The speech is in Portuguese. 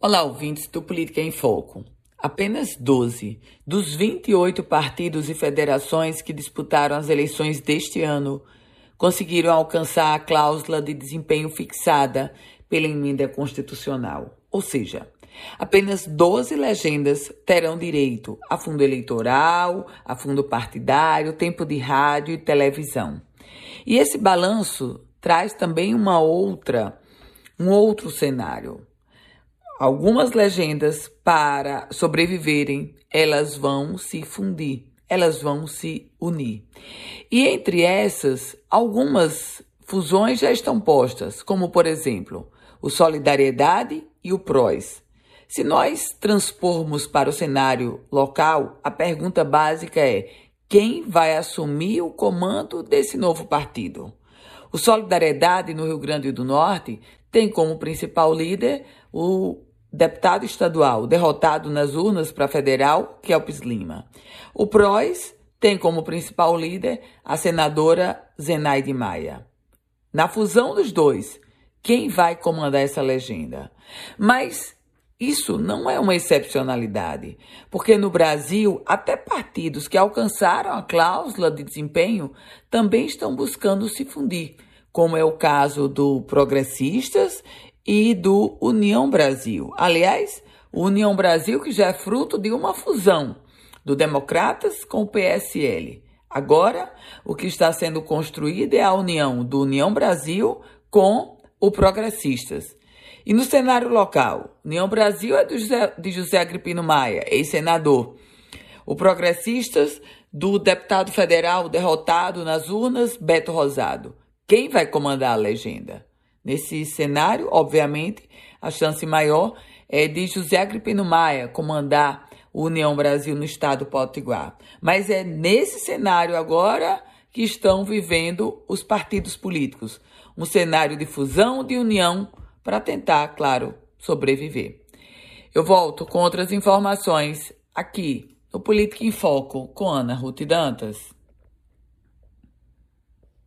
Olá, ouvintes do Política em Foco. Apenas 12 dos 28 partidos e federações que disputaram as eleições deste ano conseguiram alcançar a cláusula de desempenho fixada pela emenda constitucional. Ou seja, apenas 12 legendas terão direito a fundo eleitoral, a fundo partidário, tempo de rádio e televisão. E esse balanço traz também uma outra, um outro cenário algumas legendas, para sobreviverem, elas vão se fundir, elas vão se unir. E entre essas, algumas fusões já estão postas, como por exemplo, o Solidariedade e o PROS. Se nós transpormos para o cenário local, a pergunta básica é: quem vai assumir o comando desse novo partido? O Solidariedade no Rio Grande do Norte tem como principal líder o deputado estadual derrotado nas urnas para federal, Kelps Lima. O PROS tem como principal líder a senadora Zenaide Maia. Na fusão dos dois, quem vai comandar essa legenda? Mas isso não é uma excepcionalidade, porque no Brasil, até partidos que alcançaram a cláusula de desempenho também estão buscando se fundir, como é o caso do Progressistas e do União Brasil. Aliás, o União Brasil que já é fruto de uma fusão do Democratas com o PSL. Agora, o que está sendo construído é a união do União Brasil com o Progressistas. E no cenário local, União Brasil é José, de José Agripino Maia, ex-senador. O Progressistas do deputado federal derrotado nas urnas, Beto Rosado. Quem vai comandar a legenda? Nesse cenário, obviamente, a chance maior é de José Agripino Maia comandar o União Brasil no estado do Potiguar. Mas é nesse cenário agora que estão vivendo os partidos políticos. Um cenário de fusão, de união, para tentar, claro, sobreviver. Eu volto com outras informações aqui no Política em Foco com Ana Ruth Dantas.